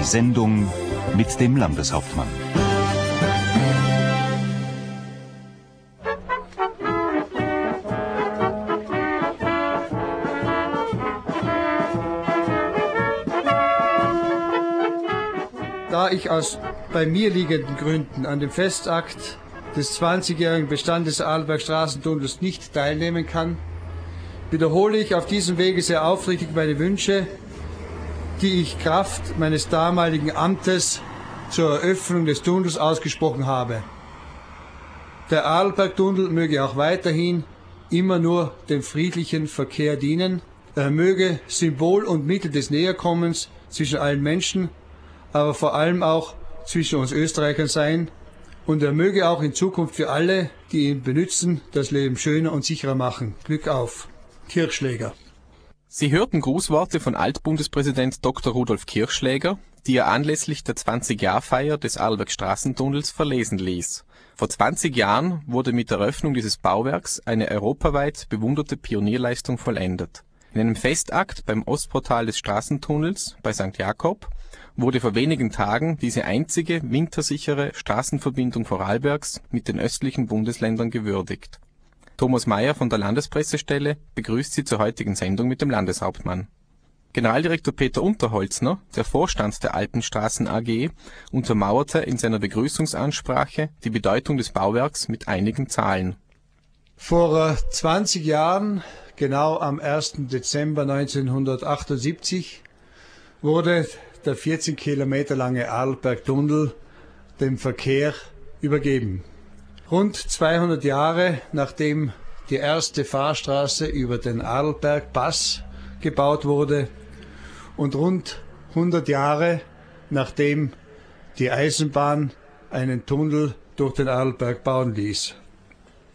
Die Sendung mit dem Landeshauptmann. Da ich aus bei mir liegenden Gründen an dem Festakt des 20-jährigen Bestandes des Arlberg Straßentunnels nicht teilnehmen kann, wiederhole ich auf diesem Wege sehr aufrichtig meine Wünsche, die ich Kraft meines damaligen Amtes zur Eröffnung des Tunnels ausgesprochen habe. Der Arlbergtunnel möge auch weiterhin immer nur dem friedlichen Verkehr dienen. Er möge Symbol und Mittel des Näherkommens zwischen allen Menschen, aber vor allem auch zwischen uns Österreichern sein. Und er möge auch in Zukunft für alle, die ihn benutzen, das Leben schöner und sicherer machen. Glück auf. Kirchschläger. Sie hörten Grußworte von Altbundespräsident Dr. Rudolf Kirchschläger, die er anlässlich der 20-Jahr-Feier des Arlberg Straßentunnels verlesen ließ. Vor 20 Jahren wurde mit der Eröffnung dieses Bauwerks eine europaweit bewunderte Pionierleistung vollendet. In einem Festakt beim Ostportal des Straßentunnels bei St. Jakob wurde vor wenigen Tagen diese einzige wintersichere Straßenverbindung Vorarlbergs mit den östlichen Bundesländern gewürdigt. Thomas Mayer von der Landespressestelle begrüßt Sie zur heutigen Sendung mit dem Landeshauptmann. Generaldirektor Peter Unterholzner, der Vorstand der Alpenstraßen AG, untermauerte in seiner Begrüßungsansprache die Bedeutung des Bauwerks mit einigen Zahlen. Vor 20 Jahren, genau am 1. Dezember 1978, wurde der 14 Kilometer lange Arlbergtunnel dem Verkehr übergeben. Rund 200 Jahre nachdem die erste Fahrstraße über den Arlbergpass gebaut wurde und rund 100 Jahre nachdem die Eisenbahn einen Tunnel durch den Arlberg bauen ließ.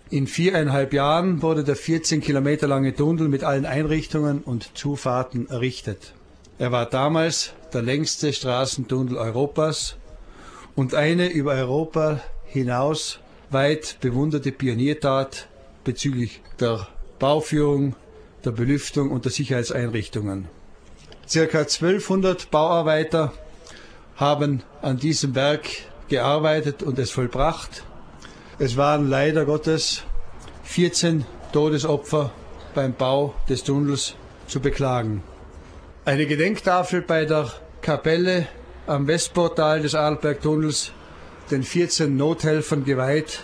In viereinhalb Jahren wurde der 14 Kilometer lange Tunnel mit allen Einrichtungen und Zufahrten errichtet. Er war damals der längste Straßentunnel Europas und eine über Europa hinaus weit bewunderte Pioniertat bezüglich der Bauführung, der Belüftung und der Sicherheitseinrichtungen. Circa 1200 Bauarbeiter haben an diesem Werk gearbeitet und es vollbracht. Es waren leider Gottes 14 Todesopfer beim Bau des Tunnels zu beklagen. Eine Gedenktafel bei der Kapelle am Westportal des Arlbergtunnels den 14 Nothelfern geweiht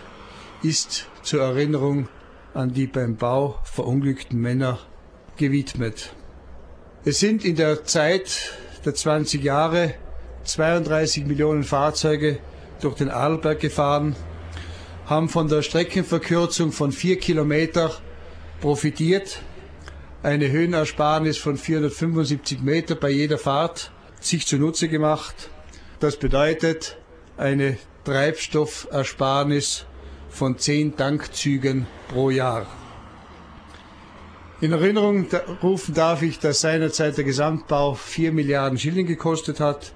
ist zur Erinnerung an die beim Bau verunglückten Männer gewidmet. Es sind in der Zeit der 20 Jahre 32 Millionen Fahrzeuge durch den Arlberg gefahren, haben von der Streckenverkürzung von vier Kilometer profitiert, eine Höhenersparnis von 475 Meter bei jeder Fahrt sich zunutze gemacht. Das bedeutet eine Treibstoffersparnis von zehn Tankzügen pro Jahr. In Erinnerung rufen darf ich, dass seinerzeit der Gesamtbau 4 Milliarden Schilling gekostet hat.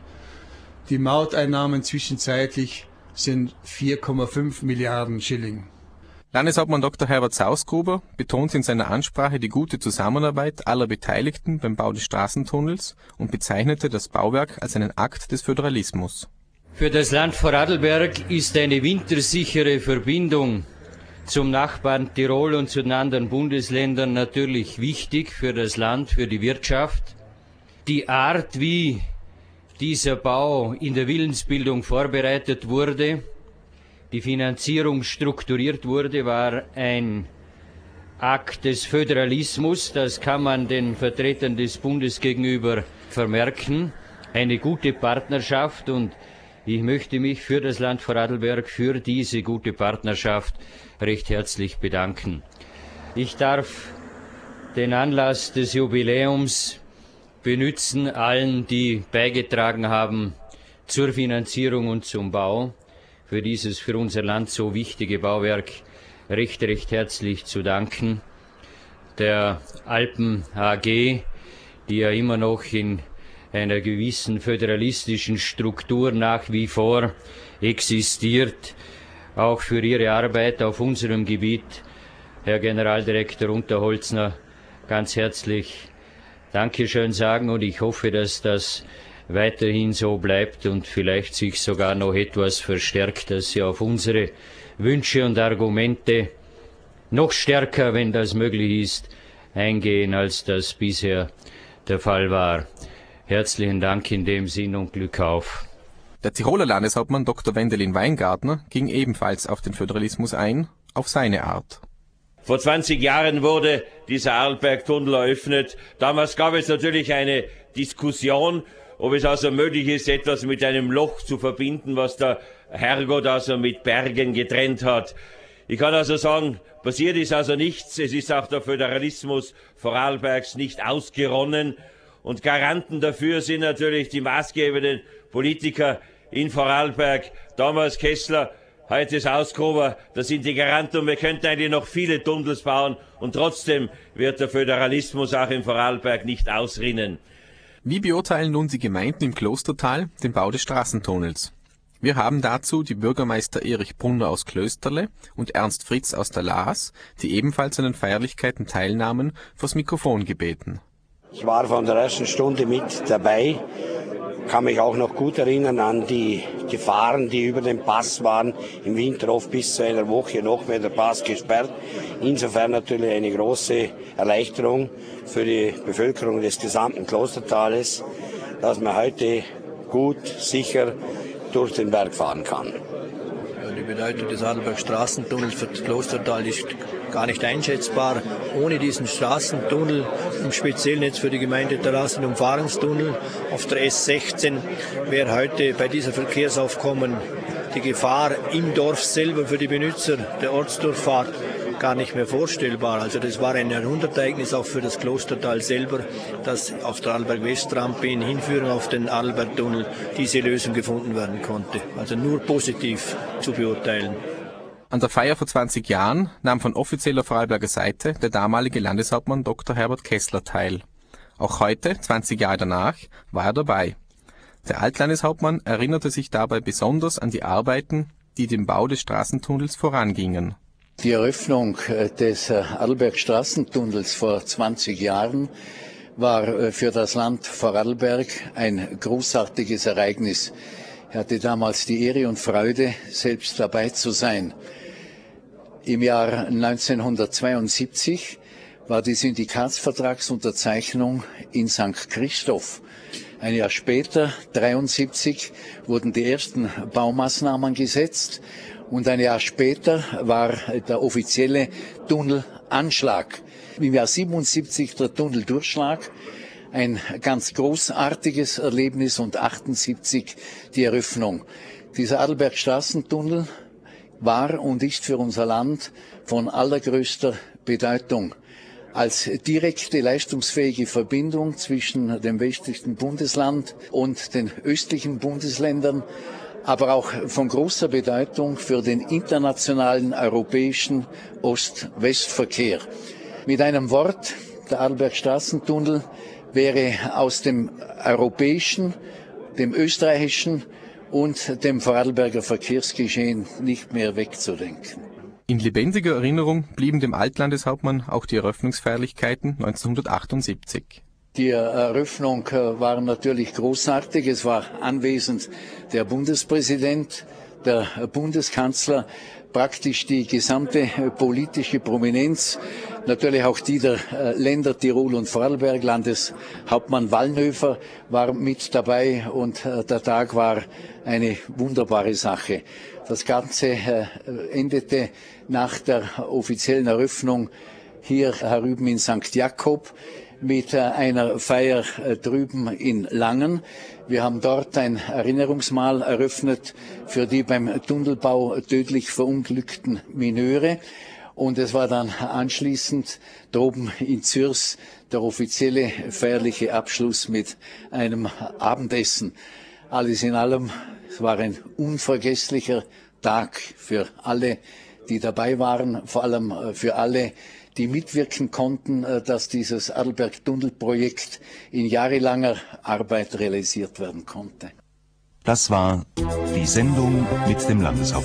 Die Mauteinnahmen zwischenzeitlich sind 4,5 Milliarden Schilling. Landeshauptmann Dr. Herbert Sausgruber betont in seiner Ansprache die gute Zusammenarbeit aller Beteiligten beim Bau des Straßentunnels und bezeichnete das Bauwerk als einen Akt des Föderalismus. Für das Land Vorarlberg ist eine wintersichere Verbindung zum Nachbarn Tirol und zu den anderen Bundesländern natürlich wichtig für das Land, für die Wirtschaft. Die Art, wie dieser Bau in der Willensbildung vorbereitet wurde, die Finanzierung strukturiert wurde, war ein Akt des Föderalismus, das kann man den Vertretern des Bundes gegenüber vermerken, eine gute Partnerschaft und ich möchte mich für das Land Vorarlberg für diese gute Partnerschaft recht herzlich bedanken. Ich darf den Anlass des Jubiläums benützen, allen, die beigetragen haben zur Finanzierung und zum Bau für dieses für unser Land so wichtige Bauwerk recht, recht herzlich zu danken. Der Alpen AG, die ja immer noch in einer gewissen föderalistischen Struktur nach wie vor existiert, auch für Ihre Arbeit auf unserem Gebiet, Herr Generaldirektor Unterholzner, ganz herzlich Dankeschön sagen und ich hoffe, dass das weiterhin so bleibt und vielleicht sich sogar noch etwas verstärkt, dass sie auf unsere Wünsche und Argumente noch stärker, wenn das möglich ist, eingehen, als das bisher der Fall war. Herzlichen Dank in dem Sinn und Glück auf. Der Tiroler Landeshauptmann Dr. Wendelin Weingartner ging ebenfalls auf den Föderalismus ein, auf seine Art. Vor 20 Jahren wurde dieser Arlbergtunnel eröffnet. Damals gab es natürlich eine Diskussion, ob es also möglich ist, etwas mit einem Loch zu verbinden, was der Herrgott also mit Bergen getrennt hat. Ich kann also sagen, passiert ist also nichts. Es ist auch der Föderalismus Vorarlbergs nicht ausgeronnen. Und Garanten dafür sind natürlich die maßgebenden Politiker in Vorarlberg. Damals Kessler, heute ist Ausgruber. Das sind die Garanten. Und wir könnten eigentlich noch viele Tunnels bauen. Und trotzdem wird der Föderalismus auch in Vorarlberg nicht ausrinnen. Wie beurteilen nun die Gemeinden im Klostertal den Bau des Straßentunnels? Wir haben dazu die Bürgermeister Erich Brunner aus Klösterle und Ernst Fritz aus der Laas, die ebenfalls an den Feierlichkeiten teilnahmen, vors Mikrofon gebeten. Ich war von der ersten Stunde mit dabei, kann mich auch noch gut erinnern an die Gefahren, die über den Pass waren. Im Winter oft bis zu einer Woche noch mehr der Pass gesperrt. Insofern natürlich eine große Erleichterung für die Bevölkerung des gesamten Klostertales, dass man heute gut, sicher durch den Berg fahren kann. Die Bedeutung des Adelberg Straßentunnels für das Klostertal ist gar nicht einschätzbar. Ohne diesen Straßentunnel, im Speziellen jetzt für die Gemeinde Terrassen Umfahrungstunnel auf der S16, wäre heute bei dieser Verkehrsaufkommen die Gefahr im Dorf selber für die Benutzer der Ortsdurchfahrt gar nicht mehr vorstellbar. Also das war ein Jahrhundertereignis auch für das Klostertal selber, dass auf der Arlberg-Westrampe in Hinführung auf den Arlbergtunnel diese Lösung gefunden werden konnte. Also nur positiv zu beurteilen. An der Feier vor 20 Jahren nahm von offizieller Vorarlberger Seite der damalige Landeshauptmann Dr. Herbert Kessler teil. Auch heute, 20 Jahre danach, war er dabei. Der Altlandeshauptmann erinnerte sich dabei besonders an die Arbeiten, die dem Bau des Straßentunnels vorangingen. Die Eröffnung äh, des äh, Arlberg-Straßentunnels vor 20 Jahren war äh, für das Land Vorarlberg ein großartiges Ereignis. Ich hatte damals die Ehre und Freude, selbst dabei zu sein. Im Jahr 1972 war die Syndikatsvertragsunterzeichnung in St. Christoph. Ein Jahr später, 1973, wurden die ersten Baumaßnahmen gesetzt und ein Jahr später war der offizielle Tunnelanschlag. Im Jahr 77 der Tunneldurchschlag. Ein ganz großartiges Erlebnis und 78 die Eröffnung. Dieser Adelberg Straßentunnel war und ist für unser Land von allergrößter Bedeutung als direkte leistungsfähige Verbindung zwischen dem westlichen Bundesland und den östlichen Bundesländern aber auch von großer Bedeutung für den internationalen europäischen Ost-West-Verkehr. Mit einem Wort, der Adelberg-Straßentunnel wäre aus dem europäischen, dem österreichischen und dem Vorarlberger Verkehrsgeschehen nicht mehr wegzudenken. In lebendiger Erinnerung blieben dem Altlandeshauptmann auch die Eröffnungsfeierlichkeiten 1978. Die Eröffnung war natürlich großartig. Es war anwesend der Bundespräsident, der Bundeskanzler, praktisch die gesamte äh, politische Prominenz, natürlich auch die der äh, Länder Tirol und Vorarlberg. Landeshauptmann Wallnöfer war mit dabei und der Tag war eine wunderbare Sache. Das Ganze endete nach der offiziellen Eröffnung hier herüben in St. Jakob mit äh, einer Feier äh, drüben in Langen. Wir haben dort ein Erinnerungsmal eröffnet für die beim Tunnelbau tödlich verunglückten Mineure. Und es war dann anschließend droben in Zürs der offizielle feierliche Abschluss mit einem Abendessen. Alles in allem, es war ein unvergesslicher Tag für alle, die dabei waren, vor allem äh, für alle, die mitwirken konnten, äh, dass dieses Adelberg-Tunnel-Projekt in jahrelanger Arbeit realisiert werden konnte. Das war die Sendung mit dem Landeshauptmann.